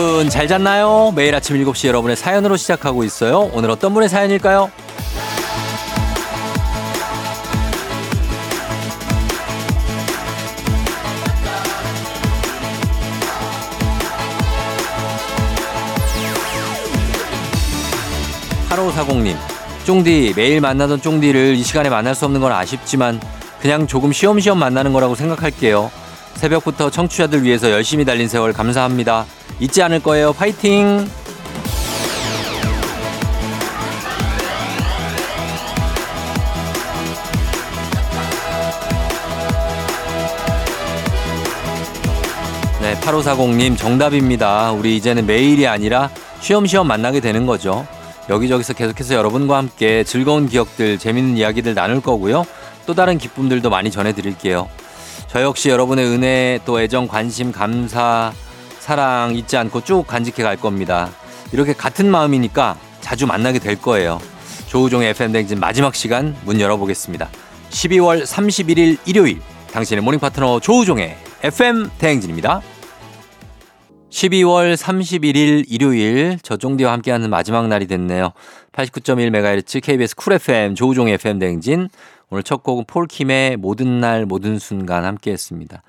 여러분 잘 잤나요? 매일 아침 7시 여러분의 사연으로 시작하고 있어요. 오늘 어떤 분의 사연일까요? 8540님, 쫑디, 매일 만나던 쫑디를 이 시간에 만날 수 없는 건 아쉽지만 그냥 조금 쉬엄쉬엄 만나는 거라고 생각할게요. 새벽부터 청취자들 위해서 열심히 달린 세월 감사합니다. 잊지 않을 거예요. 파이팅! 네, 8540님 정답입니다. 우리 이제는 매일이 아니라 쉬엄쉬엄 만나게 되는 거죠. 여기저기서 계속해서 여러분과 함께 즐거운 기억들, 재밌는 이야기들 나눌 거고요. 또 다른 기쁨들도 많이 전해드릴게요. 저 역시 여러분의 은혜, 또 애정, 관심, 감사, 사랑 잊지 않고 쭉 간직해 갈 겁니다. 이렇게 같은 마음이니까 자주 만나게 될 거예요. 조우종의 FM댕진 마지막 시간 문 열어보겠습니다. 12월 31일 일요일 당신의 모닝 파트너 조우종의 FM 대행진입니다. 12월 31일 일요일 저종디와 함께하는 마지막 날이 됐네요. 89.1MHz KBS 쿨 FM 조우종의 FM 대행진 오늘 첫 곡은 폴킴의 모든 날 모든 순간 함께 했습니다.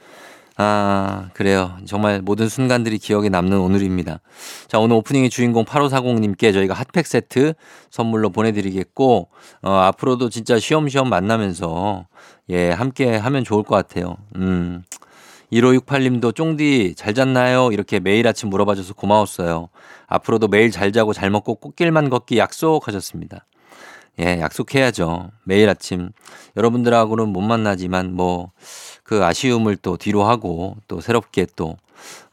아 그래요. 정말 모든 순간들이 기억에 남는 오늘입니다. 자 오늘 오프닝의 주인공 8540님께 저희가 핫팩 세트 선물로 보내드리겠고 어, 앞으로도 진짜 쉬엄쉬엄 만나면서 예 함께 하면 좋을 것 같아요. 음 1568님도 쫑디 잘 잤나요? 이렇게 매일 아침 물어봐줘서 고마웠어요. 앞으로도 매일 잘 자고 잘 먹고 꽃길만 걷기 약속하셨습니다. 예, 약속해야죠. 매일 아침. 여러분들하고는 못 만나지만 뭐 그 아쉬움을 또 뒤로 하고 또 새롭게 또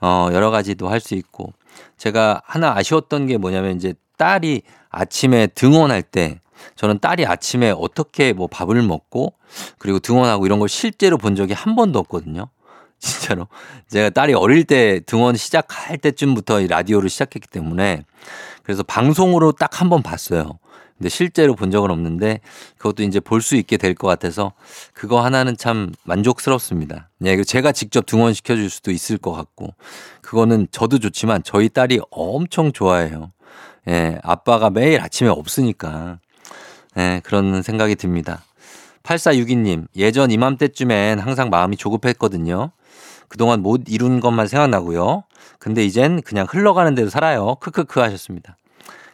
어, 여러 가지도 할 수 있고 제가 하나 아쉬웠던 게 뭐냐면 이제 딸이 아침에 등원할 때 저는 딸이 아침에 어떻게 뭐 밥을 먹고 그리고 등원하고 이런 걸 실제로 본 적이 한 번도 없거든요. 진짜로. 제가 딸이 어릴 때 등원 시작할 때쯤부터 이 라디오를 시작했기 때문에 그래서 방송으로 딱 한 번 봤어요. 근데 실제로 본 적은 없는데 그것도 이제 볼 수 있게 될 것 같아서 그거 하나는 참 만족스럽습니다. 예, 제가 직접 등원시켜 줄 수도 있을 것 같고 그거는 저도 좋지만 저희 딸이 엄청 좋아해요. 예, 아빠가 매일 아침에 없으니까. 예, 그런 생각이 듭니다. 8462님, 예전 이맘때쯤엔 항상 마음이 조급했거든요. 그동안 못 이룬 것만 생각나고요. 근데 이젠 그냥 흘러가는 대로 살아요. 크크크 하셨습니다.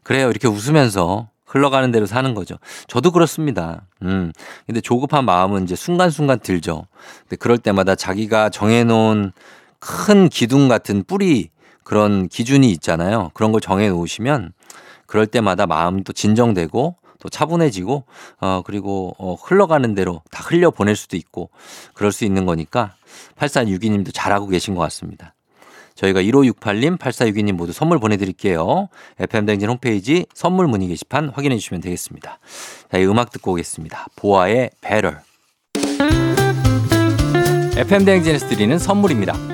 그래요. 이렇게 웃으면서 흘러가는 대로 사는 거죠. 저도 그렇습니다. 음. 근데 조급한 마음은 이제 순간순간 들죠. 근데 그럴 때마다 자기가 정해놓은 큰 기둥 같은 뿌리 그런 기준이 있잖아요. 그런 걸 정해 놓으시면 그럴 때마다 마음도 진정되고 또 차분해지고 어 그리고 어 흘러가는 대로 다 흘려 보낼 수도 있고 그럴 수 있는 거니까 8462님도 잘하고 계신 것 같습니다. 저희가 1568님, 8462님 모두 선물 보내드릴게요. FM댕진 홈페이지 선물 문의 게시판 확인해 주시면 되겠습니다. 자, 이 음악 듣고 오겠습니다. 보아의 Better. FM댕진에서 드리는 선물입니다.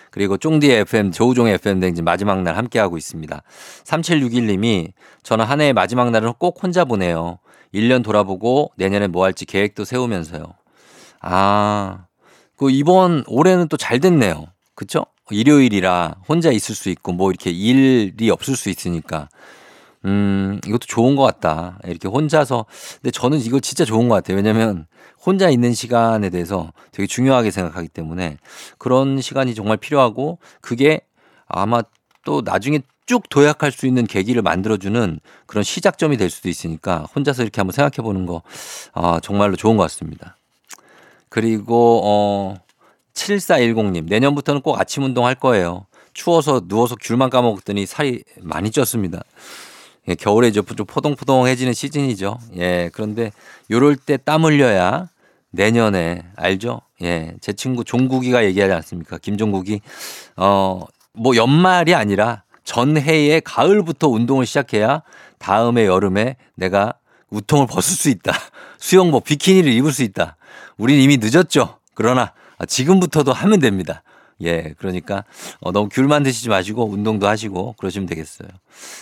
그리고 쫑디의 FM 조우종의 FM 댕진 마지막 날 함께하고 있습니다. 3761님이 저는 한 해의 마지막 날은 꼭 혼자 보내요. 1년 돌아보고 내년에 뭐 할지 계획도 세우면서요. 아, 그 이번 올해는 또 잘 됐네요. 그쵸? 일요일이라 혼자 있을 수 있고 뭐 이렇게 일이 없을 수 있으니까 음, 이것도 좋은 것 같다. 이렇게 혼자서. 근데 저는 이거 진짜 좋은 것 같아요. 왜냐면 혼자 있는 시간에 대해서 되게 중요하게 생각하기 때문에 그런 시간이 정말 필요하고 그게 아마 또 나중에 쭉 도약할 수 있는 계기를 만들어주는 그런 시작점이 될 수도 있으니까 혼자서 이렇게 한번 생각해 보는 거, 아, 정말로 좋은 것 같습니다. 그리고, 어, 7410님, 내년부터는 꼭 아침 운동 할 거예요. 추워서 누워서 귤만 까먹었더니 살이 많이 쪘습니다. 예, 겨울에 이제 좀 포동포동해지는 시즌이죠. 예, 그런데 요럴 때 땀 흘려야 내년에 알죠? 예, 제 친구 종국이가 얘기하지 않습니까? 김종국이 어, 뭐 연말이 아니라 전해의 가을부터 운동을 시작해야 다음에 여름에 내가 우통을 벗을 수 있다. 수영복 비키니를 입을 수 있다. 우린 이미 늦었죠. 그러나 지금부터도 하면 됩니다. 예, 그러니까 어, 너무 귤만 드시지 마시고 운동도 하시고 그러시면 되겠어요.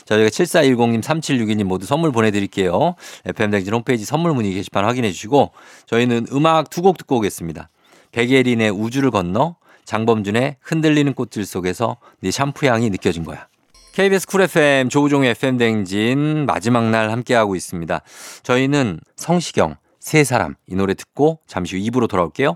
자, 저희가 7410님, 3762님 모두 선물 보내드릴게요. FM댕진 홈페이지 선물 문의 게시판 확인해 주시고 저희는 음악 두 곡 듣고 오겠습니다. 백예린의 우주를 건너 장범준의 흔들리는 꽃들 속에서 네 샴푸 향이 느껴진 거야. KBS 쿨 FM 조우종의 FM 댕진 마지막 날 함께하고 있습니다. 저희는 성시경 세 사람 이 노래 듣고 잠시 후 2부로 돌아올게요.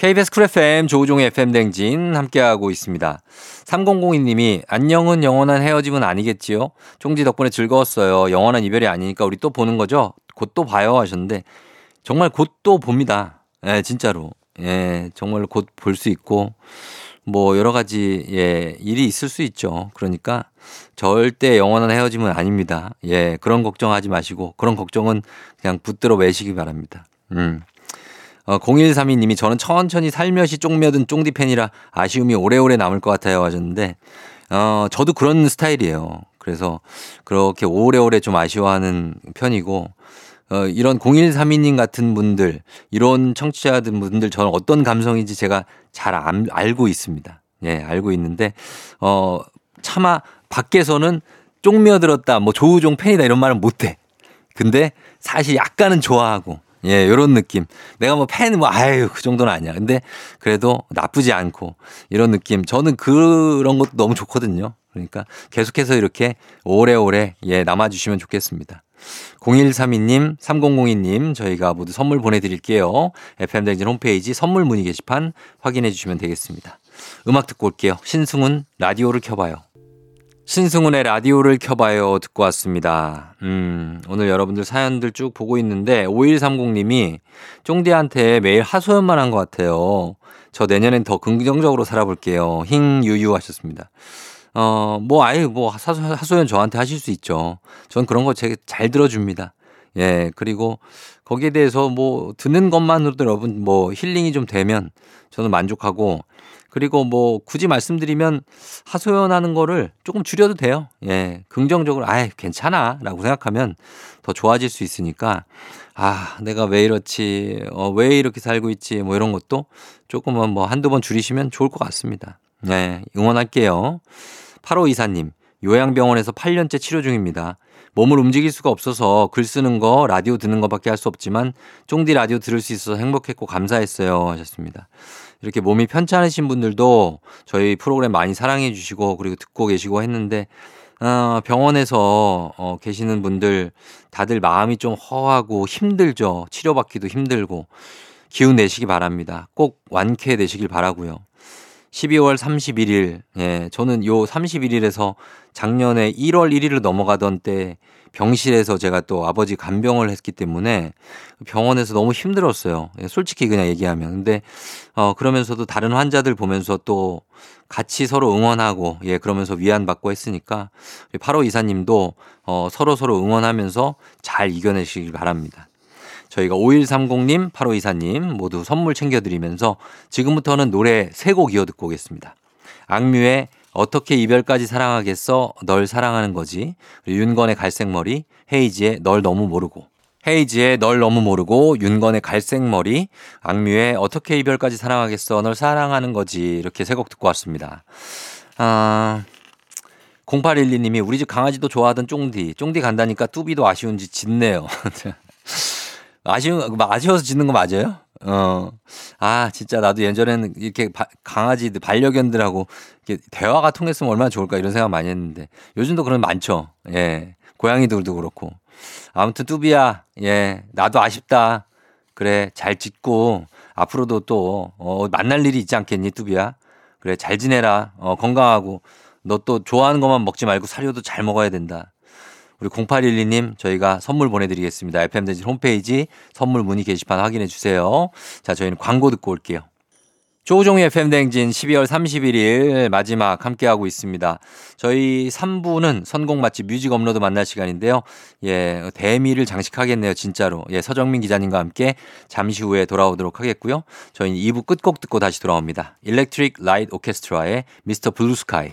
KBS 쿨 FM 조우종의 FM 댕진 함께하고 있습니다. 3002님이 안녕은 영원한 헤어짐은 아니겠지요? 쫑지 덕분에 즐거웠어요. 영원한 이별이 아니니까 우리 또 보는 거죠? 곧 또 봐요 하셨는데 정말 곧 또 봅니다. 예, 진짜로. 예, 정말 곧 볼 수 있고 뭐 여러 가지 예, 일이 있을 수 있죠. 그러니까 절대 영원한 헤어짐은 아닙니다. 예, 그런 걱정하지 마시고 그런 걱정은 그냥 붙들어 매시기 바랍니다. 음. 어, 0132님이 저는 천천히 살며시 쫑며든 쫑디 팬이라 아쉬움이 오래오래 남을 것 같아요 하셨는데, 어, 저도 그런 스타일이에요. 그래서 그렇게 오래오래 좀 아쉬워하는 편이고, 어, 이런 0132님 같은 분들, 이런 청취자들 분들 저는 어떤 감성인지 제가 잘 안, 알고 있습니다. 예, 알고 있는데, 어, 차마 밖에서는 쫑며들었다, 뭐 조우종 팬이다 이런 말은 못해. 근데 사실 약간은 좋아하고, 예, 요런 느낌. 내가 뭐 팬, 뭐, 아유, 그 정도는 아니야. 근데 그래도 나쁘지 않고 이런 느낌. 저는 그런 것도 너무 좋거든요. 그러니까 계속해서 이렇게 오래오래, 예, 남아주시면 좋겠습니다. 0132님, 3002님, 저희가 모두 선물 보내드릴게요. FM댕진 홈페이지 선물 문의 게시판 확인해 주시면 되겠습니다. 음악 듣고 올게요. 신승훈, 라디오를 켜봐요. 신승훈의 라디오를 켜봐요 듣고 왔습니다. 음, 오늘 여러분들 사연들 쭉 보고 있는데 5130님이 쫑디한테 매일 하소연만 한 것 같아요. 저 내년엔 더 긍정적으로 살아볼게요. 힝 유유 하셨습니다. 어, 뭐 아예 뭐 하소연 저한테 하실 수 있죠. 전 그런 거 되게 잘 들어줍니다. 예, 그리고 거기에 대해서 뭐 듣는 것만으로도 여러분 뭐 힐링이 좀 되면 저는 만족하고 그리고 뭐 굳이 말씀드리면 하소연하는 거를 조금 줄여도 돼요. 예. 긍정적으로 아예 괜찮아 라고 생각하면 더 좋아질 수 있으니까 아, 내가 왜 이렇지? 어, 왜 이렇게 살고 있지? 뭐 이런 것도 조금은 뭐 한두 번 줄이시면 좋을 것 같습니다. 네. 응원할게요. 8호 이사님, 요양병원에서 8년째 치료 중입니다. 몸을 움직일 수가 없어서 글 쓰는 거, 라디오 듣는 거밖에 할 수 없지만 쫑디 라디오 들을 수 있어서 행복했고 감사했어요 하셨습니다. 이렇게 몸이 편찮으신 분들도 저희 프로그램 많이 사랑해 주시고 그리고 듣고 계시고 했는데 어, 병원에서 어, 계시는 분들 다들 마음이 좀 허하고 힘들죠. 치료받기도 힘들고 기운 내시기 바랍니다. 꼭 완쾌되시길 바라고요. 12월 31일, 예, 저는 요 31일에서 작년에 1월 1일을 넘어가던 때 병실에서 제가 또 아버지 간병을 했기 때문에 병원에서 너무 힘들었어요. 예, 솔직히 그냥 얘기하면. 근데, 어, 그러면서도 다른 환자들 보면서 또 같이 서로 응원하고, 예, 그러면서 위안받고 했으니까 8호 이사님도 어, 서로 서로 응원하면서 잘 이겨내시길 바랍니다. 저희가 5130님, 8524님 모두 선물 챙겨드리면서 지금부터는 노래 세 곡 이어 듣고 오겠습니다. 악뮤의 어떻게 이별까지 사랑하겠어 널 사랑하는 거지 윤건의 갈색머리 헤이지의 널 너무 모르고 헤이지의 널 너무 모르고 윤건의 갈색머리 악뮤의 어떻게 이별까지 사랑하겠어 널 사랑하는 거지 이렇게 세 곡 듣고 왔습니다. 아 0812님이 우리 집 강아지도 좋아하던 쫑디 쫑디 간다니까 뚜비도 아쉬운지 짖네요. 아쉬운 아쉬워서 짖는 거 맞아요? 어. 아, 진짜 나도 예전에는 이렇게 바, 강아지들, 반려견들하고 이렇게 대화가 통했으면 얼마나 좋을까 이런 생각 많이 했는데 요즘도 그런 많죠. 예. 고양이들도 그렇고. 아무튼 뚜비야, 예. 나도 아쉽다. 그래. 잘 짓고 앞으로도 또, 어, 만날 일이 있지 않겠니, 뚜비야? 그래. 잘 지내라. 어, 건강하고. 너 또 좋아하는 것만 먹지 말고 사료도 잘 먹어야 된다. 우리 0812님 저희가 선물 보내드리겠습니다. FM대진 홈페이지 선물 문의 게시판 확인해 주세요. 자, 저희는 광고 듣고 올게요. 조우종의 FM대행진 12월 31일 마지막 함께하고 있습니다. 저희 3부는 선곡 맛집 뮤직 업로드 만날 시간인데요. 예, 대미를 장식하겠네요, 진짜로. 예, 서정민 기자님과 함께 잠시 후에 돌아오도록 하겠고요. 저희는 2부 끝곡 듣고 다시 돌아옵니다. Electric Light Orchestra의 Mr. Blue Sky.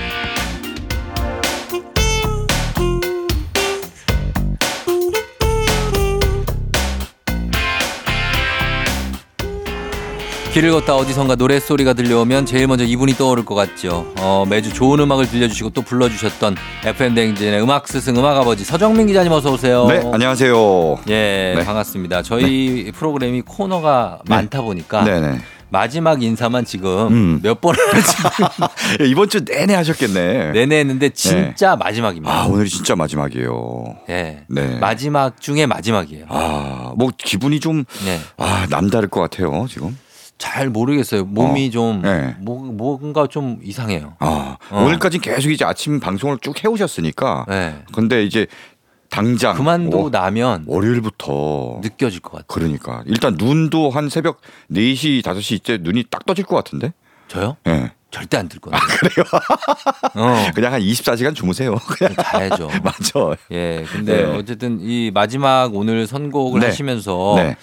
길을 걷다 어디선가 노랫소리가 들려오면 제일 먼저 이분이 떠오를 것 같죠. 어, 매주 좋은 음악을 들려주시고 또 불러주셨던 FM대행진의 음악 스승 음악 아버지 서정민 기자님 어서 오세요. 네, 안녕하세요. 예, 네. 반갑습니다. 저희 프로그램이 코너가 많다 보니까 네네. 마지막 인사만 지금 음. 몇 번을 예, 이번 주 내내 하셨겠네. 내내 했는데 진짜 마지막입니다. 아, 오늘이 진짜 마지막이에요. 예. 네. 마지막 중에 마지막이에요. 아, 뭐 기분이 좀, 네. 아, 남다를 것 같아요, 지금. 잘 모르겠어요. 몸이 어, 좀 네. 뭐, 뭔가 좀 이상해요. 아, 어. 오늘까지 계속 이제 아침 방송을 쭉 해오셨으니까. 네. 근데 이제 당장. 그만두고 어, 나면 월요일부터. 느껴질 것 같아요. 그러니까. 일단 눈도 한 새벽 4시, 5시 이때 눈이 딱 떠질 것 같은데? 저요? 예. 절대 안 들 거예요. 그래요? 어. 그냥 한 24시간 주무세요. 그냥. 자야죠. 맞아. 예. 근데 네. 어쨌든 이 마지막 오늘 선곡을 네. 하시면서 네.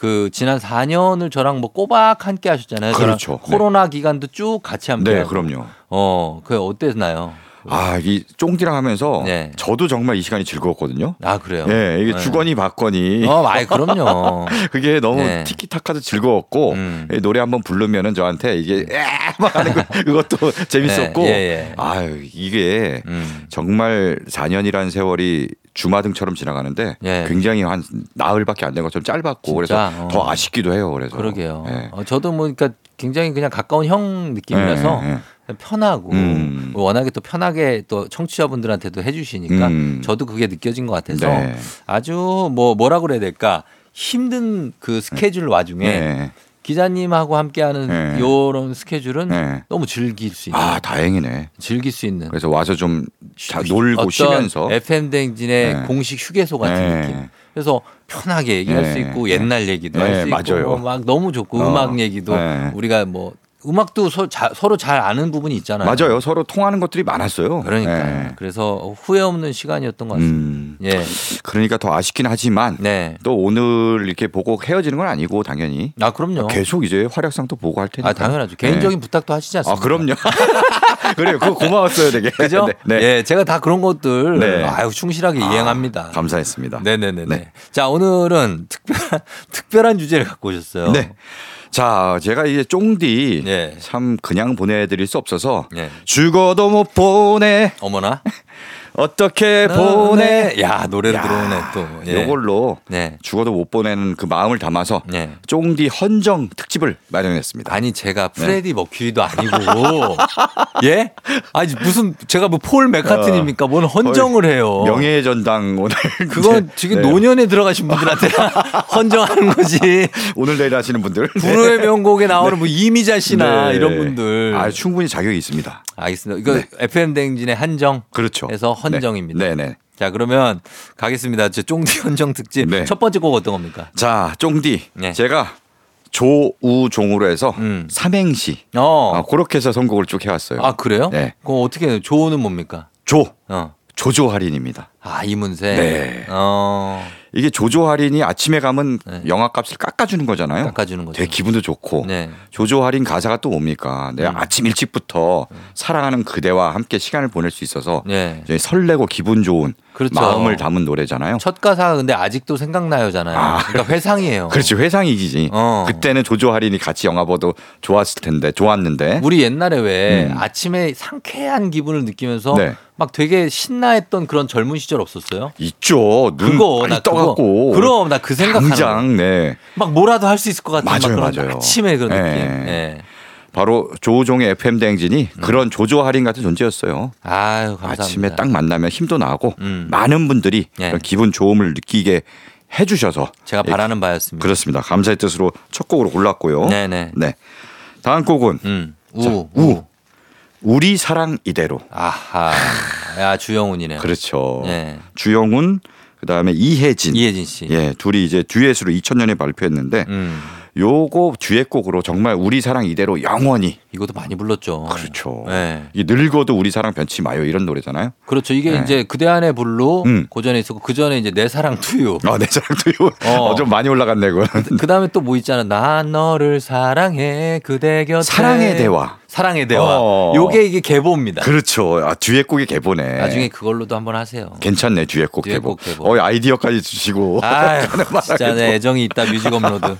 그 지난 4년을 저랑 뭐 꼬박 함께 하셨잖아요. 그렇죠. 네. 코로나 기간도 쭉 같이 함께. 네. 그럼요. 어, 그 어땠나요? 아, 이 쫑디랑 하면서 네. 저도 정말 이 시간이 즐거웠거든요. 아 그래요. 예, 이게 네. 주거니 받거니 어, 아이 그럼요. 그게 너무 네. 티키타카도 즐거웠고 음. 예, 노래 한번 부르면은 저한테 이게 에막 하는 거 그것도 재밌었고 네, 예, 예. 아유 이게 음. 정말 4년이라는 세월이 주마등처럼 지나가는데 예. 굉장히 한 나흘밖에 안 된 것처럼 짧았고? 그래서 어. 더 아쉽기도 해요. 그래서 그러게요. 예. 어, 저도 뭐 그러니까 굉장히 그냥 가까운 형 느낌이라서 예, 예, 예. 편하고 음. 뭐 워낙에 또 편하게 또 청취자분들한테도 해주시니까 음. 저도 그게 느껴진 것 같아서 네. 아주 뭐 뭐라 그래야 될까 힘든 그 스케줄 와중에 예. 기자님하고 함께하는 네. 요런 스케줄은 네. 너무 즐길 수 있는 아 다행이네. 즐길 수 있는 그래서 와서 좀 자, 놀고 어떤 쉬면서 FM 댕진의 네. 공식 휴게소 같은 네. 느낌. 그래서 편하게 얘기할 네. 수 있고 네. 옛날 얘기도 할 네, 수 있고 맞아요. 뭐막 너무 좋고 어. 음악 얘기도 네. 우리가 뭐 음악도 서, 자- 서로 잘 아는 부분이 있잖아요. 맞아요. 서로 통하는 것들이 많았어요. 그러니까 예. 그래서 후회 없는 시간이었던 것 같습니다. 음, 예. 그러니까 더 아쉽긴 하지만 네. 또 오늘 이렇게 보고 헤어지는 건 아니고 당연히 아 그럼요. 계속 이제 활약상도 보고 할 테니까. 아 당연하죠. 개인적인 부탁도 하시지 아 않습니까? 그럼요. 그래요. 그거 고마웠어요, 되게. 그죠? 네. 네. 예, 제가 다 그런 것들 네. 아유 충실하게 이행합니다. 아, 감사했습니다. 네네네. 네. 네. 자 오늘은 특별한 특별한 주제를 갖고 오셨어요. 네. 자, 제가 이제 쫑디 네. 참 그냥 보내드릴 수 없어서 네. 죽어도 못 보내 어머나. 어떻게 보내 야 노래로 야, 들어오네 또. 예. 요걸로 네. 죽어도 못 보내는 그 마음을 담아서 네. 쫑디 헌정 특집을 마련했습니다. 아니 제가 네. 프레디 머큐리도 아니고 예? 아니 무슨 제가 뭐 폴 맥카트니입니까? 뭔 헌정을 해요. 명예의 전당 오늘 그건 지금 네. 노년에 들어가신 분들한테 헌정하는 거지. 오늘 내일 하시는 분들 불후의 명곡에 나오는 뭐 이미자 씨나 네. 이런 분들. 아, 충분히 자격이 있습니다. 알겠습니다. 이거 FM 댕진의 한정. 그렇죠. 해서 헌정입니다. 네, 네. 네. 자 그러면 가겠습니다. 저 쫑디 헌정 특집 네. 첫 번째 곡 어떤 겁니까? 자, 쫑디 네. 제가 조우종으로 해서 음. 삼행시 어. 아, 그렇게 해서 선곡을 쭉 해왔어요. 아 그래요? 네. 그거 어떻게 해요? 조는 뭡니까? 조 어. 조조 할인입니다. 아 이문세. 네. 어. 이게 조조 할인이 아침에 가면 네. 영화 값을 깎아주는 거잖아요. 깎아주는 거죠. 되게 기분도 좋고. 네. 조조 할인 가사가 또 뭡니까? 내가 음. 아침 일찍부터 사랑하는 그대와 함께 시간을 보낼 수 있어서 네. 설레고 기분 좋은 그렇죠. 마음을 담은 노래잖아요. 첫 가사가 근데 아직도 생각나요잖아요. 아. 그러니까 회상이에요. 그렇지 회상이지. 어. 그때는 조조 할인이 같이 영화 봐도 좋았을 텐데 좋았는데. 우리 옛날에 왜 음. 아침에 상쾌한 기분을 느끼면서 네. 막 되게 신나했던 그런 젊은 시절 없었어요? 있죠. 눈 그거 나 떠갖고. 그럼 나 그 생각하는 거. 당장 네. 막 뭐라도 할 수 있을 것 같은 맞아요, 막 그런 맞아요. 아침에 그런 네. 느낌. 예. 바로 조종의 FM 대행진이 그런 조조 할인 같은 존재였어요. 아유 음. 감사합니다. 아침에 딱 만나면 힘도 나고 음. 많은 분들이 예. 그런 기분 좋음을 느끼게 해주셔서 제가 예, 바라는 바였습니다. 그렇습니다. 감사의 뜻으로 첫 곡으로 골랐고요. 네네. 네. 다음 곡은 음. 우. 자, 우. 우 리 사랑 이대로. 아하. 야 주영훈이네요. 그렇죠. 예. 주영훈 그다음에 이혜진. 이혜진 씨. 예, 둘이 이제 듀엣으로 2000년에 발표했는데 음. 요거 듀엣곡으로 정말 우리 사랑 이대로 영원히 이것도 많이 불렀죠. 그렇죠. 네. 이 늙어도 우리 사랑 변치 마요 이런 노래잖아요. 그렇죠. 이게 네. 이제 그대 안의 불로 음. 고전에 있었고 그 전에 이제 내 사랑 투유. 아, 내 사랑도 요 어. 어, 좀 많이 올라갔네 그거. 그 다음에 또 뭐 있잖아. 난 너를 사랑해 그대 곁에. 사랑의 대화. 사랑의 대화. 어. 요게 이게 계보입니다. 그렇죠. 아, 듀엣곡이 계보네. 나중에 그걸로도 한번 하세요. 괜찮네 계보. 듀엣곡 계보. 어 아이디어까지 주시고. 아, 진짜 내 애정이 있다 뮤직 업로드.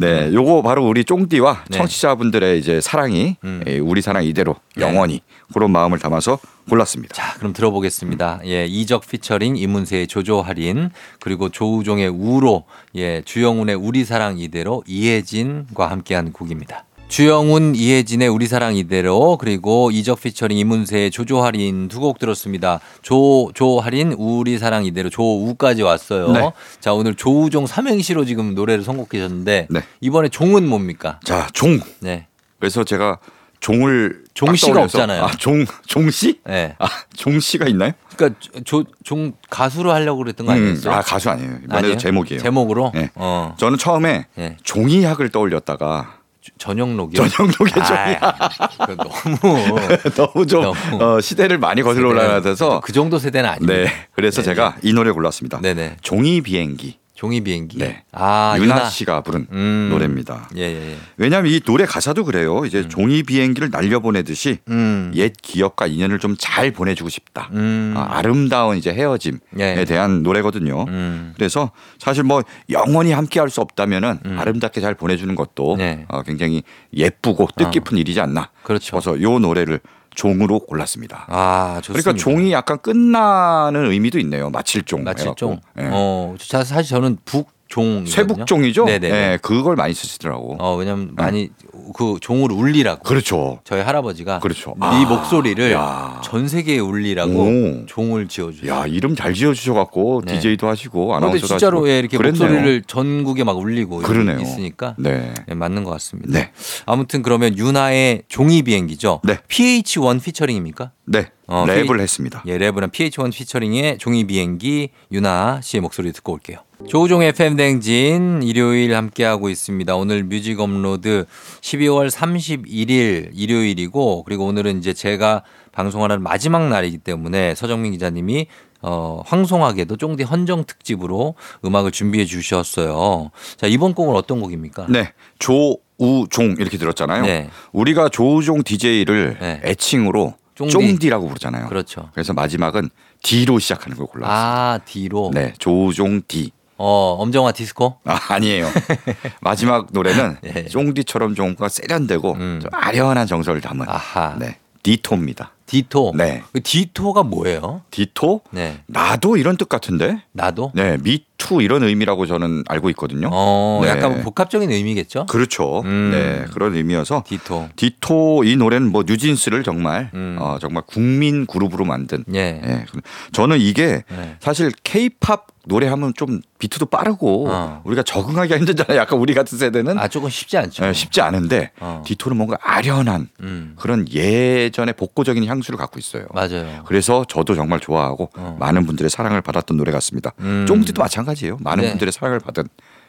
네, 요거 바로 우리 쫑디와 네. 청취자분들의 이제 사랑이 음. 예, 우리 사랑 이대로 네. 영원히 그런 마음을 담아서 골랐습니다. 자, 그럼 들어보겠습니다. 예, 이적 피처링 이문세의 조조 할인 그리고 조우종의 우로 예, 주영훈의 우리 사랑 이대로 이혜진과 함께한 곡입니다. 주영훈, 이혜진의 우리 사랑 이대로 그리고 이적 피처링 이문세의 조조 할인 두 곡 들었습니다. 조, 조 할인 우리 사랑 이대로 조우까지 왔어요. 네. 자, 오늘 조우종 삼행시로 지금 노래를 선곡하셨는데 네. 이번에 종은 뭡니까? 자, 종. 네. 그래서 제가 종을 종씨가 없잖아요. 아, 종 종씨? 네. 아, 종씨가 있나요? 그러니까 조, 종 가수로 하려고 그랬던 거 아니었어요? 아, 가수 아니에요. 이번에? 제목이에요. 제목으로? 네. 어. 저는 처음에 예. 종이학을 떠올렸다가 전영록이요. 전형록의 종이 아, 그 너무 너무 좀 너무 어, 시대를 많이 거슬러 올라가서 그 정도 세대는 아닙니다. 네. 그래서 네, 제가 이 노래 골랐습니다. 네네. 종이 비행기. 종이 비행기. 네. 아 유나 씨가 부른 음. 노래입니다. 예 예. 예. 왜냐하면 이 노래 가사도 그래요. 이제 종이 비행기를 날려보내듯이 음. 옛 기억과 인연을 좀 잘 보내주고 싶다. 음. 아, 름다운 이제 헤어짐에 예. 대한 노래거든요. 음. 그래서 사실 뭐 영원히 함께 할 수 없다면은 아름답게 잘 보내주는 것도 네. 어, 굉장히 예쁘고 뜻깊은 일이지 않나 그렇죠. 싶어서 요 노래를 종으로 골랐습니다. 아 좋습니다. 그러니까 종이 약간 끝나는 의미도 있네요. 마칠 종. 마칠 종. 해갖고. 예. 어, 자, 사실 저는 북 종. 쇠북종이죠. 네네. 예, 그걸 많이 쓰시더라고. 어 왜냐면 많이 그 종을 울리라고. 그렇죠. 저희 할아버지가 그렇죠. 네 아, 목소리를 야. 전 세계에 울리라고 오. 종을 지어주세요. 야 이름 잘 지어주셔갖고 네. DJ도 하시고 그런데 아나운서도 진짜로 하시고 예, 이렇게 그랬네요. 목소리를 전국에 막 울리고 그러네요. 있으니까 네. 네, 맞는 것 같습니다. 네. 아무튼 그러면 윤하의 종이 비행기죠. 네. PH1 피처링입니까? 네. 어, 랩을 피- 했습니다. 예, 랩은 PH1 피처링의 종이 비행기 윤하 씨의 목소리 듣고 올게요. 조우종의 FM 대행진 일요일 함께하고 있습니다. 오늘 뮤직 업로드 12월 31일 일요일이고 그리고 오늘은 이제 제가 방송하는 마지막 날이기 때문에 서정민 기자님이 어, 황송하게도 쫑디 헌정 특집으로 음악을 준비해 주셨어요. 자, 이번 곡은 어떤 곡입니까? 네. 조우종 이렇게 들었잖아요. 네. 우리가 조우종 DJ를 네. 애칭으로 쫑디. 쫑디 라고 부르잖아요. 그렇죠. 그래서 마지막은 D로 시작하는 걸 골랐어요. 아, D로. 네. 조우종 D. 어, 엄정화 디스코? 아, 아니에요. 마지막 노래는 예. 쫑디처럼 좀 뭔가 세련되고 음. 좀 아련한 정서를 담은 아하. 네. Ditto입니다. Ditto. 네. 그 ditto가 뭐예요? Ditto? 네. 나도 이런 뜻 같은데? 나도? 네, me too 이런 의미라고 저는 알고 있거든요. 어, 네. 약간 뭐 복합적인 의미겠죠? 그렇죠. 음. 네, 그런 의미여서 Ditto. Ditto 이 노래는 뭐 뉴진스를 정말 음. 어, 정말 국민 그룹으로 만든. 예. 예. 저는 이게 네. 사실 케이팝 노래하면 좀 비트도 빠르고 어. 우리가 적응하기가 힘들잖아요. 약간 우리 같은 세대는 아, 조금 쉽지 않죠. 예, 쉽지 않은데 어. 디토는 뭔가 아련한 음. 그런 예전의 복고적인 향 수를 갖고 있어요. 맞아요. 그래서 저도 정말 좋아하고 어. 많은 분들의 사랑을 받았던 노래 같습니다. 음. 쫑디도 마찬가지예요. 많은 네. 분들의 사랑을 받은.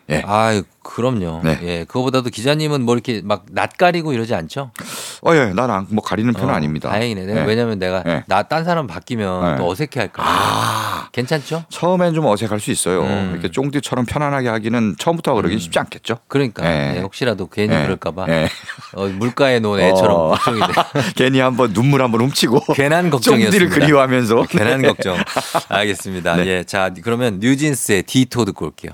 예. 아, 그럼요. 네. 예. 그거보다도 기자님은 뭐 이렇게 막 낯가리고 이러지 않죠? 어, 예, 나는 뭐 가리는 편은 어, 아닙니다. 다행이네. 예. 왜냐면 내가 네. 나딴 사람 바뀌면 네. 또 어색해 할까. 봐. 아, 괜찮죠? 처음엔 좀 어색할 수 있어요. 음. 이렇게 쫑디처럼 편안하게 하기는 처음부터 그러긴 쉽지 않겠죠. 그러니까 예. 네, 혹시라도 괜히 예. 그럴까봐 예. 어, 물가에 놓은 애처럼 어. 걱정이 돼. 괜히 한번 눈물 한번 훔치고 괜한 걱정이었습니다. 쫑디를 그리워하면서 괜한 걱정. 알겠습니다. 네. 예, 자 그러면 뉴진스의 디토 듣고 올게요.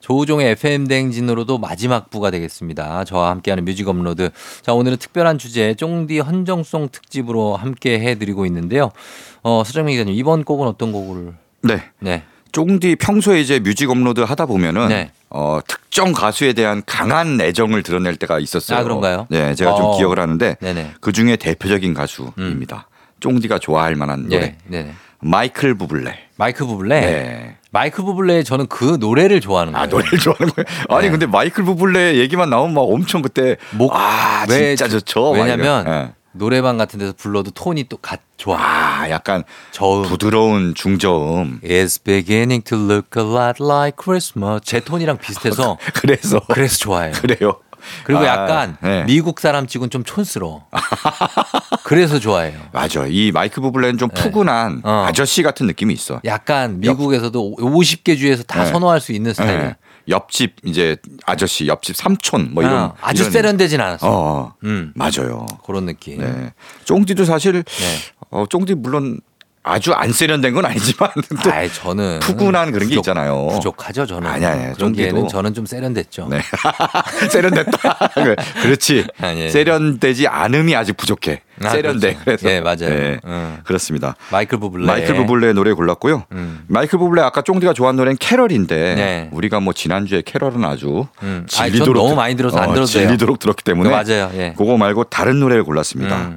조우종의 FM 대행진으로도 마지막 부가 되겠습니다. 저와 함께하는 뮤직 업로드. 자, 오늘은 특별한 주제 쫑디 헌정송 특집으로 함께 해드리고 있는데요. 어, 서정민 기자님, 이번 곡은 어떤 곡을? 네. 네. 쫑디 평소에 이제 뮤직 업로드 하다 보면은 네. 어, 특정 가수에 대한 강한 애정을 드러낼 때가 있었어요. 아, 그런가요? 네, 제가 좀 어. 기억을 하는데 네네. 그 중에 대표적인 가수입니다. 쫑디가 좋아할 만한 노래. 네. 네네. 마이클 부블레. 마이크 부블레. 네. 마이크 부블레 저는 그 노래를 좋아하는 거예요. 아 노래를 좋아하는 거예요. 아니 네. 근데 마이클 부블레 얘기만 나오면 막 엄청 그때 목- 아 왜- 진짜 좋죠. 막 왜냐면. 예. 노래방 같은 데서 불러도 톤이 또갓 좋아. 아 약간 저음. 부드러운 중저음. It's beginning to look a lot like Christmas. 제 톤이랑 비슷해서 그래서 그래서 좋아해요. 그래요. 그리고 아, 약간 네. 미국 사람 치곤 좀 촌스러워. 그래서 좋아해요. 맞아. 이 마이클 부블레는 좀 푸근한 어. 아저씨 같은 느낌이 있어. 약간 미국에서도 50개 주에서 다 네. 선호할 수 있는 스타일이에요. 예. 옆집 이제 아저씨, 옆집 삼촌 뭐 이런 어, 아주 이런- 세련되진 않았어. 어, 음. 맞아요. 그런 느낌. 네. 쫑디도 사실 네. 어, 쫑디 물론 아주 안 세련된 건 아니지만 또 아이, 저는 푸근한 그런 게 부족- 있잖아요. 부족하죠, 저는. 아니, 아니, 그런. 게는 저는 좀 세련됐죠. 네. 세련됐다. 그래, 그렇지. 아니, 세련되지 않음이 아직 부족해. 아, 세련돼. 그렇죠. 그래서 예, 맞아요. 네, 음. 그렇습니다. 마이클 부블레. 마이클 부블레의 노래 골랐고요. 음. 마이클 부블레 아까 쫑디가 좋아하는 노래는 캐럴인데 네. 우리가 뭐 지난주에 캐럴은 아주 음. 아니, 전 질리도록 너무 많이 들어서 안 어, 들어도 돼요. 질리도록 들었기 때문에 맞아요. 예. 그거 말고 다른 노래를 골랐습니다.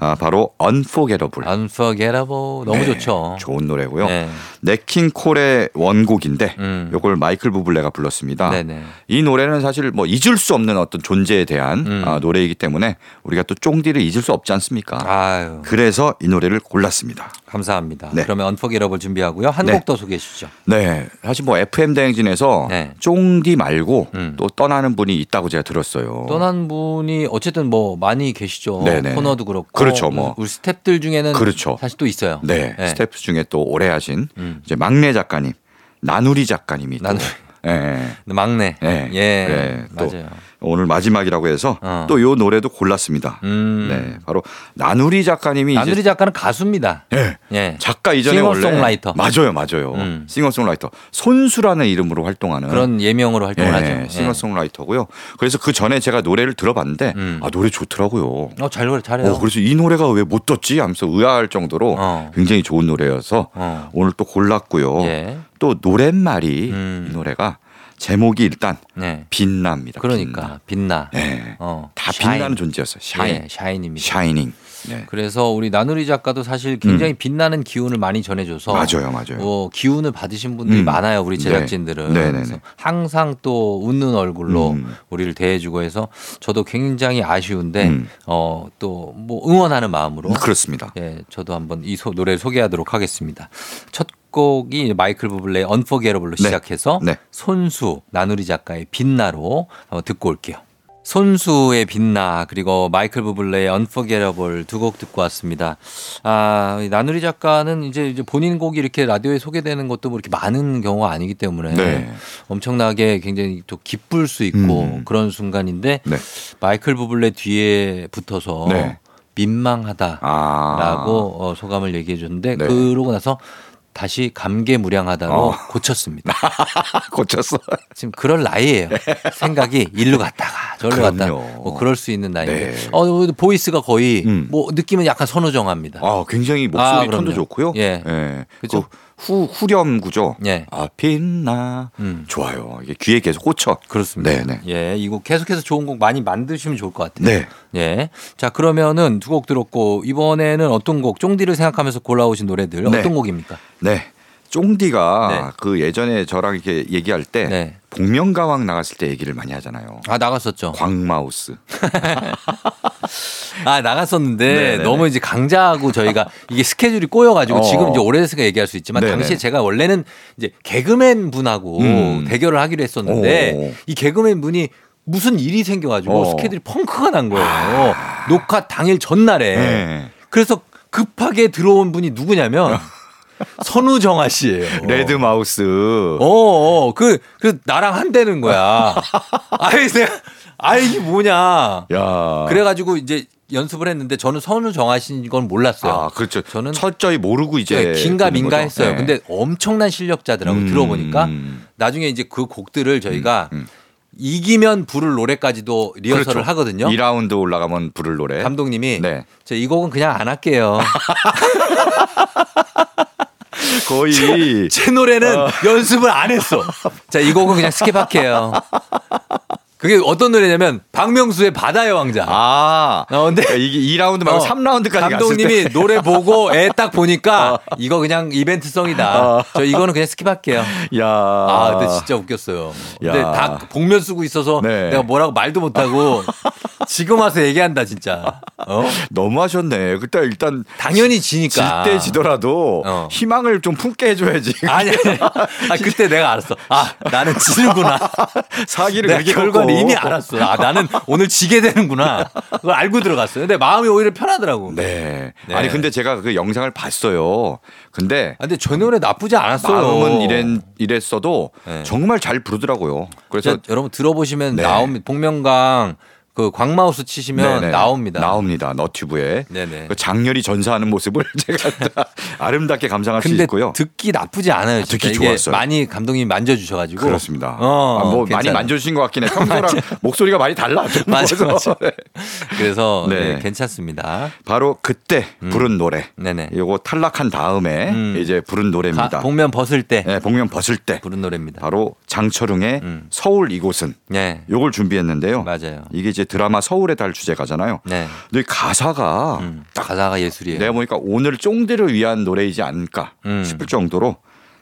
음. 아, 바로 Unforgettable. Unforgettable 너무 네, 좋죠. 좋은 노래고요. 네. 네킹 콜의 원곡인데 음. 요걸 마이클 부블레가 불렀습니다. 네네. 이 노래는 사실 뭐 잊을 수 없는 어떤 존재에 대한 음. 아, 노래이기 때문에 우리가 또 쫑디를 잊을 수 없지 않습니까? 아유, 그래서 이 노래를 골랐습니다. 감사합니다. 네. 그러면 Unforgettable 준비하고요. 한 네. 곡더 소개해 주시죠. 네, 사실 뭐 FM 대행진에서 네. 쫑디 말고 음. 또 떠나는 분이 있다고 제가 들었어요. 떠난 분이 어쨌든 뭐 많이 계시죠. 네네. 코너도 그렇고. 그렇죠, 뭐. 우리 스탭들 중에는 그렇죠. 사실 또 있어요. 네, 네. 스태프 중에 또 오래 하신 음. 이제 막내 작가님, 나누리 작가님이 또 나누리. 예, 예. 막내. 네. 예. 네, 또 맞아요. 오늘 마지막이라고 해서 어. 또요 노래도 골랐습니다. 음. 네, 바로 나누리 작가님이 나누리 작가는 가수입니다. 예. 예. 작가 이전에 싱어송라이터. 맞아요, 맞아요. 음. 싱어송라이터 손수라는 이름으로 활동하는 그런 예명으로 활동을 하죠. 예, 예. 싱어송라이터고요. 그래서 그 전에 제가 노래를 들어봤는데 음. 아 노래 좋더라고요. 어, 잘 노래 잘해요. 어, 그래서 이 노래가 왜 못 떴지 하면서 의아할 정도로 어. 굉장히 좋은 노래여서 어. 오늘 또 골랐고요. 예. 또 노랫말이 음. 이 노래가 제목이 일단 네. 빛납니다. 그러니까 빛나. 빛나. 예. 어. 다 shine. 빛나는 존재였어요. Shine. 예, shine입니다. Shining. 네. 그래서 우리 나누리 작가도 사실 굉장히 빛나는 기운을 많이 전해줘서 음. 맞아요, 맞아요. 어, 기운을 받으신 분들이 음. 많아요 우리 네. 제작진들은 네, 네, 그래서 네. 항상 또 웃는 얼굴로 음. 우리를 대해주고 해서 저도 굉장히 아쉬운데 음. 어, 또 뭐 응원하는 마음으로 그렇습니다. 예, 저도 한번 이 소, 노래 소개하도록 하겠습니다. 첫 곡이 마이클 부블레의 Unforgettable로 네. 시작해서 네. 손수 나누리 작가의 빛나로 한번 듣고 올게요. 손수의 빛나 그리고 마이클 부블레의 Unforgettable 두곡 듣고 왔습니다. 아, 이 나누리 작가는 이제 이제 본인 곡이 이렇게 라디오에 소개되는 것도 뭐 이렇게 많은 경우가 아니기 때문에 네. 엄청나게 굉장히 또 기쁠 수 있고 음. 그런 순간인데 네. 마이클 부블레 뒤에 붙어서 네. 민망하다. 아. 라고 어, 소감을 얘기해 줬는데 네. 그러고 나서 다시 감개무량하다로 어. 고쳤습니다. 고쳤어. 지금 그럴 나이예요. 생각이 일로 갔다가 절로 그럼요. 갔다가 뭐 그럴 수 있는 나이인데 네. 어, 보이스가 거의 음. 뭐 느낌은 약간 선우정합니다. 아, 굉장히 아, 목소리 그럼요. 톤도 좋고요. 예. 예. 그죠? 그 후, 후렴구죠. 예. 아, 빛나. 음. 좋아요. 이게 귀에 계속 꽂혀. 그렇습니다. 네네. 예, 이 곡 계속해서 좋은 곡 많이 만드시면 좋을 것 같아요. 네. 예. 자, 그러면은 두 곡 들었고 이번에는 어떤 곡, 쫑디를 생각하면서 골라오신 노래들 네. 어떤 곡입니까? 네. 쫑디가 네. 그 예전에 저랑 이렇게 얘기할 때 네. 복면가왕 나갔을 때 얘기를 많이 하잖아요. 아, 나갔었죠. 광마우스. 아 나갔었는데 네네네. 너무 이제 강자하고 저희가 이게 스케줄이 꼬여가지고 어. 지금 이제 오래돼서 얘기할 수 있지만 네네. 당시에 제가 원래는 이제 개그맨 분하고 음. 대결을 하기로 했었는데 오. 이 개그맨 분이 무슨 일이 생겨가지고 어. 스케줄이 펑크가 난 거예요. 녹화 당일 전날에. 네. 그래서 급하게 들어온 분이 누구냐면 선우정아 씨예요. 레드 마우스. 어, 어, 그, 그, 나랑 한대는 거야. 아이, 내가, 아, 이게 뭐냐. 야. 그래가지고 이제 연습을 했는데 저는 선우 정하신 건 몰랐어요. 아, 그렇죠. 저는 철저히 모르고 이제 네, 긴가 민가. 했어요. 네. 근데 엄청난 실력자더라고 음. 들어보니까 나중에 이제 그 곡들을 저희가 음. 이기면 부를 노래까지도 리허설을 그렇죠. 하거든요. 2라운드 올라가면 부를 노래. 감독님이 네. 저 이 곡은 그냥 안 할게요. 거의 제 노래는 어. 연습을 안 했어. 자, 이 곡은 그냥 스킵할게요. 그게 어떤 노래냐면 박명수의 바다의 왕자. 아. 어, 근데 그러니까 이게 2라운드 말고 어, 3라운드까지 감독님이 노래 보고 애 딱 보니까 이거 그냥 이벤트성이다. 어. 저 이거는 그냥 스킵할게요. 야. 아, 근데 진짜 웃겼어요. 근데 야. 다 복면 쓰고 있어서 네. 내가 뭐라고 말도 못 하고 지금 와서 얘기한다 진짜. 어? 너무 하셨네. 그때 일단 당연히 지니까. 질 때 지더라도 어. 희망을 좀 품게 해 줘야지. 아니, 아니. 아, 그때 내가 알았어. 아, 나는 지는구나. 사기를 내가 그렇게 결과 를 꺾고. 이미 알았어. 아, 나는 오늘 지게 되는구나. 그걸 알고 들어갔어요. 근데 마음이 오히려 편하더라고. 네. 네. 아니 근데 제가 그 영상을 봤어요. 근데 아, 근데 저 노래 나쁘지 않았어요. 마음은 이랬, 이랬어도 네. 정말 잘 부르더라고요. 그래서 자, 여러분 들어보시면 네. 나옵니다. 복면강 그 광마우스 치시면 네네. 나옵니다. 나옵니다. 너튜브에. 네네. 그 장렬히 전사하는 모습을 제가 다 아름답게 감상할 수 있고요. 듣기 나쁘지 않아요. 진짜. 듣기 좋았어요. 많이 감독님이 만져주셔가지고. 그렇습니다. 어, 아, 뭐 많이 괜찮아요. 만져주신 것 같긴 해. 평소랑 목소리가 많이 달라. 좀 맞아. 맞아. 그래서 네. 네, 괜찮습니다. 바로 그때 부른 노래. 네네. 요거 탈락한 다음에 음. 이제 부른 노래입니다. 가- 복면 벗을 때 네, 복면 벗을 때 부른 노래입니다. 바로 장철웅의 음. 서울 이곳은 네, 요걸 준비했는데요. 맞아요. 이게 이제 드라마 서울의 달 주제가잖아요. 네, 근데 이 가사가 음, 가사가 예술이에요. 내가 보니까 오늘 쫑디를 위한 노래이지 않을까 음. 싶을 정도로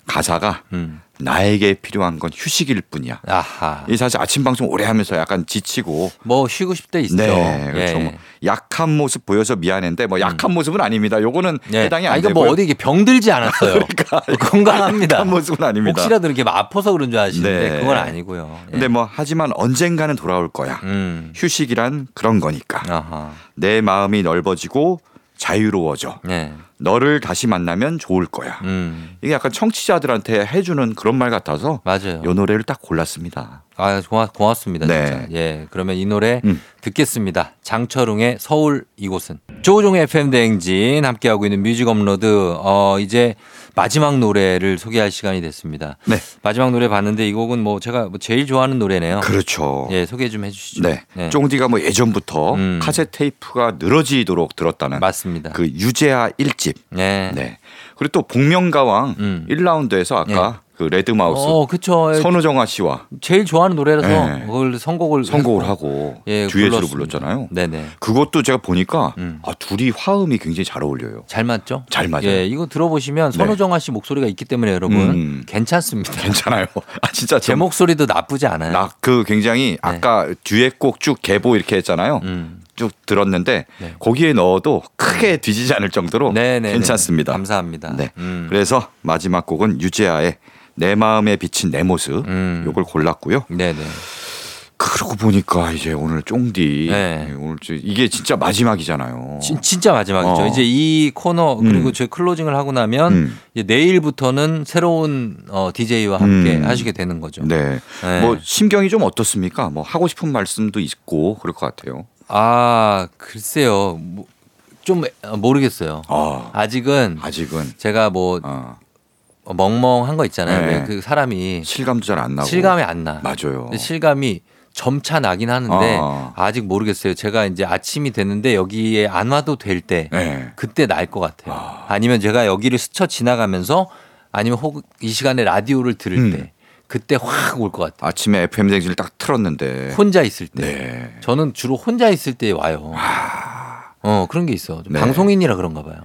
가사가 음, 나에게 필요한 건 휴식일 뿐이야. 아하. 이 사실 아침 방송 오래 하면서 약간 지치고 뭐 쉬고 때 있죠. 네, 그렇죠. 예. 음. 뭐 약한 모습 보여서 미안한데 뭐 약한 모습은 아닙니다. 요거는 예. 해당이 안 아, 이거 되고요. 뭐 어디 이게 병들지 않았어요. 그러니까 건강합니다. 약한 모습은 아닙니다. 혹시라도 이렇게 뭐 아파서 그런 줄 아시는데 네. 그건 아니고요. 예. 근데 뭐 하지만 언젠가는 돌아올 거야. 음, 휴식이란 그런 거니까. 아하. 내 마음이 넓어지고 자유로워져. 네, 너를 다시 만나면 좋을 거야. 음, 이게 약간 청취자들한테 해주는 그런 말 같아서 맞아요. 이 노래를 딱 골랐습니다. 아, 고맙, 고맙습니다. 네. 진짜. 예. 그러면 이 노래 음. 듣겠습니다. 장철웅의 서울 이곳은. 조우종의 FM 대행진 함께하고 있는 뮤직 업로드. 어, 이제 마지막 노래를 소개할 시간이 됐습니다. 네. 마지막 노래 봤는데 이 곡은 뭐 제가 뭐 제일 좋아하는 노래네요. 그렇죠. 예, 소개 좀 해주시죠. 네. 쫑디가 뭐 예전부터 음. 카세트 테이프가 늘어지도록 들었다는 맞습니다. 그 유재하 1집. 네. 네. 그리고 또 복면가왕 음. 1라운드에서 아까 그 레드 마우스 어, 그쵸. 선우정아 씨와 제일 좋아하는 노래라서 네. 그걸 선곡을 선곡을 해서 하고 예, 듀엣으로. 불렀잖아요. 네네. 그것도 제가 보니까 음. 아, 둘이 화음이 굉장히 잘 어울려요. 잘 맞죠? 잘 맞아요. 예, 이거 들어보시면 네. 선우정아 씨 목소리가 있기 때문에 여러분 음. 괜찮습니다. 괜찮아요. 아 진짜 제 목소리도 나쁘지 않아요. 나 그 굉장히 아까 듀엣곡 쭉 개보 이렇게 했잖아요. 네. 음. 쭉 들었는데 네. 거기에 넣어도 크게 뒤지지 않을 정도로 네네. 괜찮습니다. 감사합니다. 네. 음. 그래서 마지막 곡은 유재하의 내 마음에 비친 내 모습 음. 요걸 골랐고요. 네네. 그러고 보니까 이제 오늘 쫑디 네. 오늘 저- 이게 진짜 마지막이잖아요. 진, 진짜 마지막이죠. 어. 이제 이 코너 그리고 음. 저희 클로징을 하고 나면 음. 내일부터는 새로운 어, DJ와 함께 음. 하시게 되는 거죠. 네. 네. 뭐 심경이 좀 어떻습니까? 뭐 하고 싶은 말씀도 있고 그럴 것 같아요. 아 글쎄요, 뭐, 좀 모르겠어요. 아, 아직은 아직은 제가 뭐 아, 멍멍한 거 있잖아요. 네. 왜그 사람이 실감도 잘 안 나고 실감이 안 나. 맞아요. 실감이 점차 나긴 하는데 아. 아. 직 모르겠어요. 제가 이제 아침이 됐는데 여기에 안 와도 될때 네. 그때 날 것 같아요. 아 니면 제가 여기를 스쳐 지나가면서 아니면 혹 이 시간에 라디오를 들을 음. 때 그때 확 올 것 같아요. 아침에 FM 댕진을 딱 틀었는데 혼자 있을 때. 네. 저는 주로 혼자 있을 때 와요. 어 그런 게 있어. 좀 네. 방송인이라 그런가 봐요.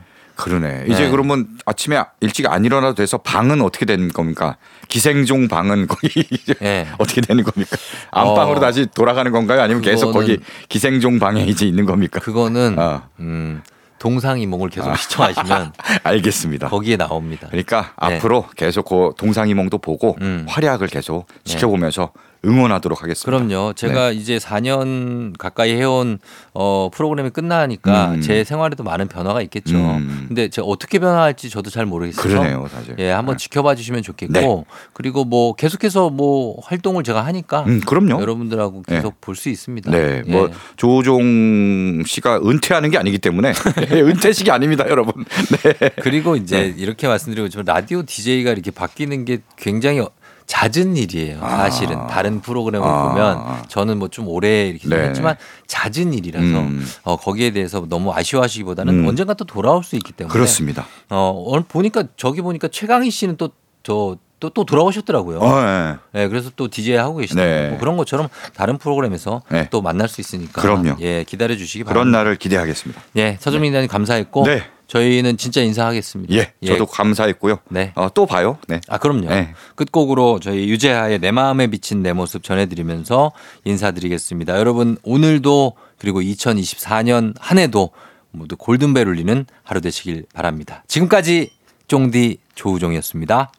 그러네. 이제 네. 그러면 아침에 일찍 안 일어나도 돼서 방은 어떻게 되는 겁니까? 기생종 방은 거기 이제 예. 어떻게 되는 겁니까? 안방으로 어. 다시 돌아가는 건가요? 아니면 계속 거기 기생종 방에 이제 있는 겁니까? 그거는 아. 음, 동상이몽을 계속 시청하시면 알겠습니다. 거기에 나옵니다. 그러니까 네. 앞으로 계속 그 동상이몽도 보고 음. 활약을 계속 지켜보면서 응원하도록 하겠습니다. 그럼요. 제가 네. 이제 4년 가까이 해온 어, 프로그램이 끝나니까 음. 제 생활에도 많은 변화가 있겠죠. 음. 근데 제가 어떻게 변화할지 저도 잘 모르겠어요. 그러네요, 사실. 예, 한번 네. 지켜봐 주시면 좋겠고 네. 그리고 뭐 계속해서 뭐 활동을 제가 하니까 음, 그럼요. 여러분들하고 네. 계속 볼 수 있습니다. 네, 예. 뭐 조종 씨가 은퇴하는 게 아니기 때문에 은퇴식이 아닙니다, 여러분. 네. 그리고 이제 이렇게 말씀드리고 저 라디오 DJ가 이렇게 바뀌는 게 굉장히 잦은 일이에요. 사실은 아. 다른 프로그램을 아. 보면 저는 뭐 좀 오래 이렇게 네. 했지만 잦은 일이라서 음. 어, 거기에 대해서 너무 아쉬워하시기보다는 음. 언젠가 또 돌아올 수 있기 때문에 그렇습니다. 어, 오늘 보니까 저기 보니까 최강희 씨는 또저 또 또 돌아오셨더라고요. 어, 네. 네, 그래서 또 DJ 하고 계시더라고요. 네. 뭐 그런 것처럼 다른 프로그램에서 네. 또 만날 수 있으니까 그럼요. 예, 기다려 주시기 그런 바랍니다. 날을 기대하겠습니다. 예, 서정민 기자님 감사했고 네. 저희는 진짜 인사하겠습니다. 예, 저도 감사했고요. 네. 어, 또 봐요. 네. 아, 그럼요. 네. 끝곡으로 저희 유재하의 내 마음에 비친 내 모습 전해드리면서 인사드리겠습니다. 여러분, 오늘도 그리고 2024년 한 해도 모두 골든벨 울리는 하루 되시길 바랍니다. 지금까지 쫑디 조우종이었습니다.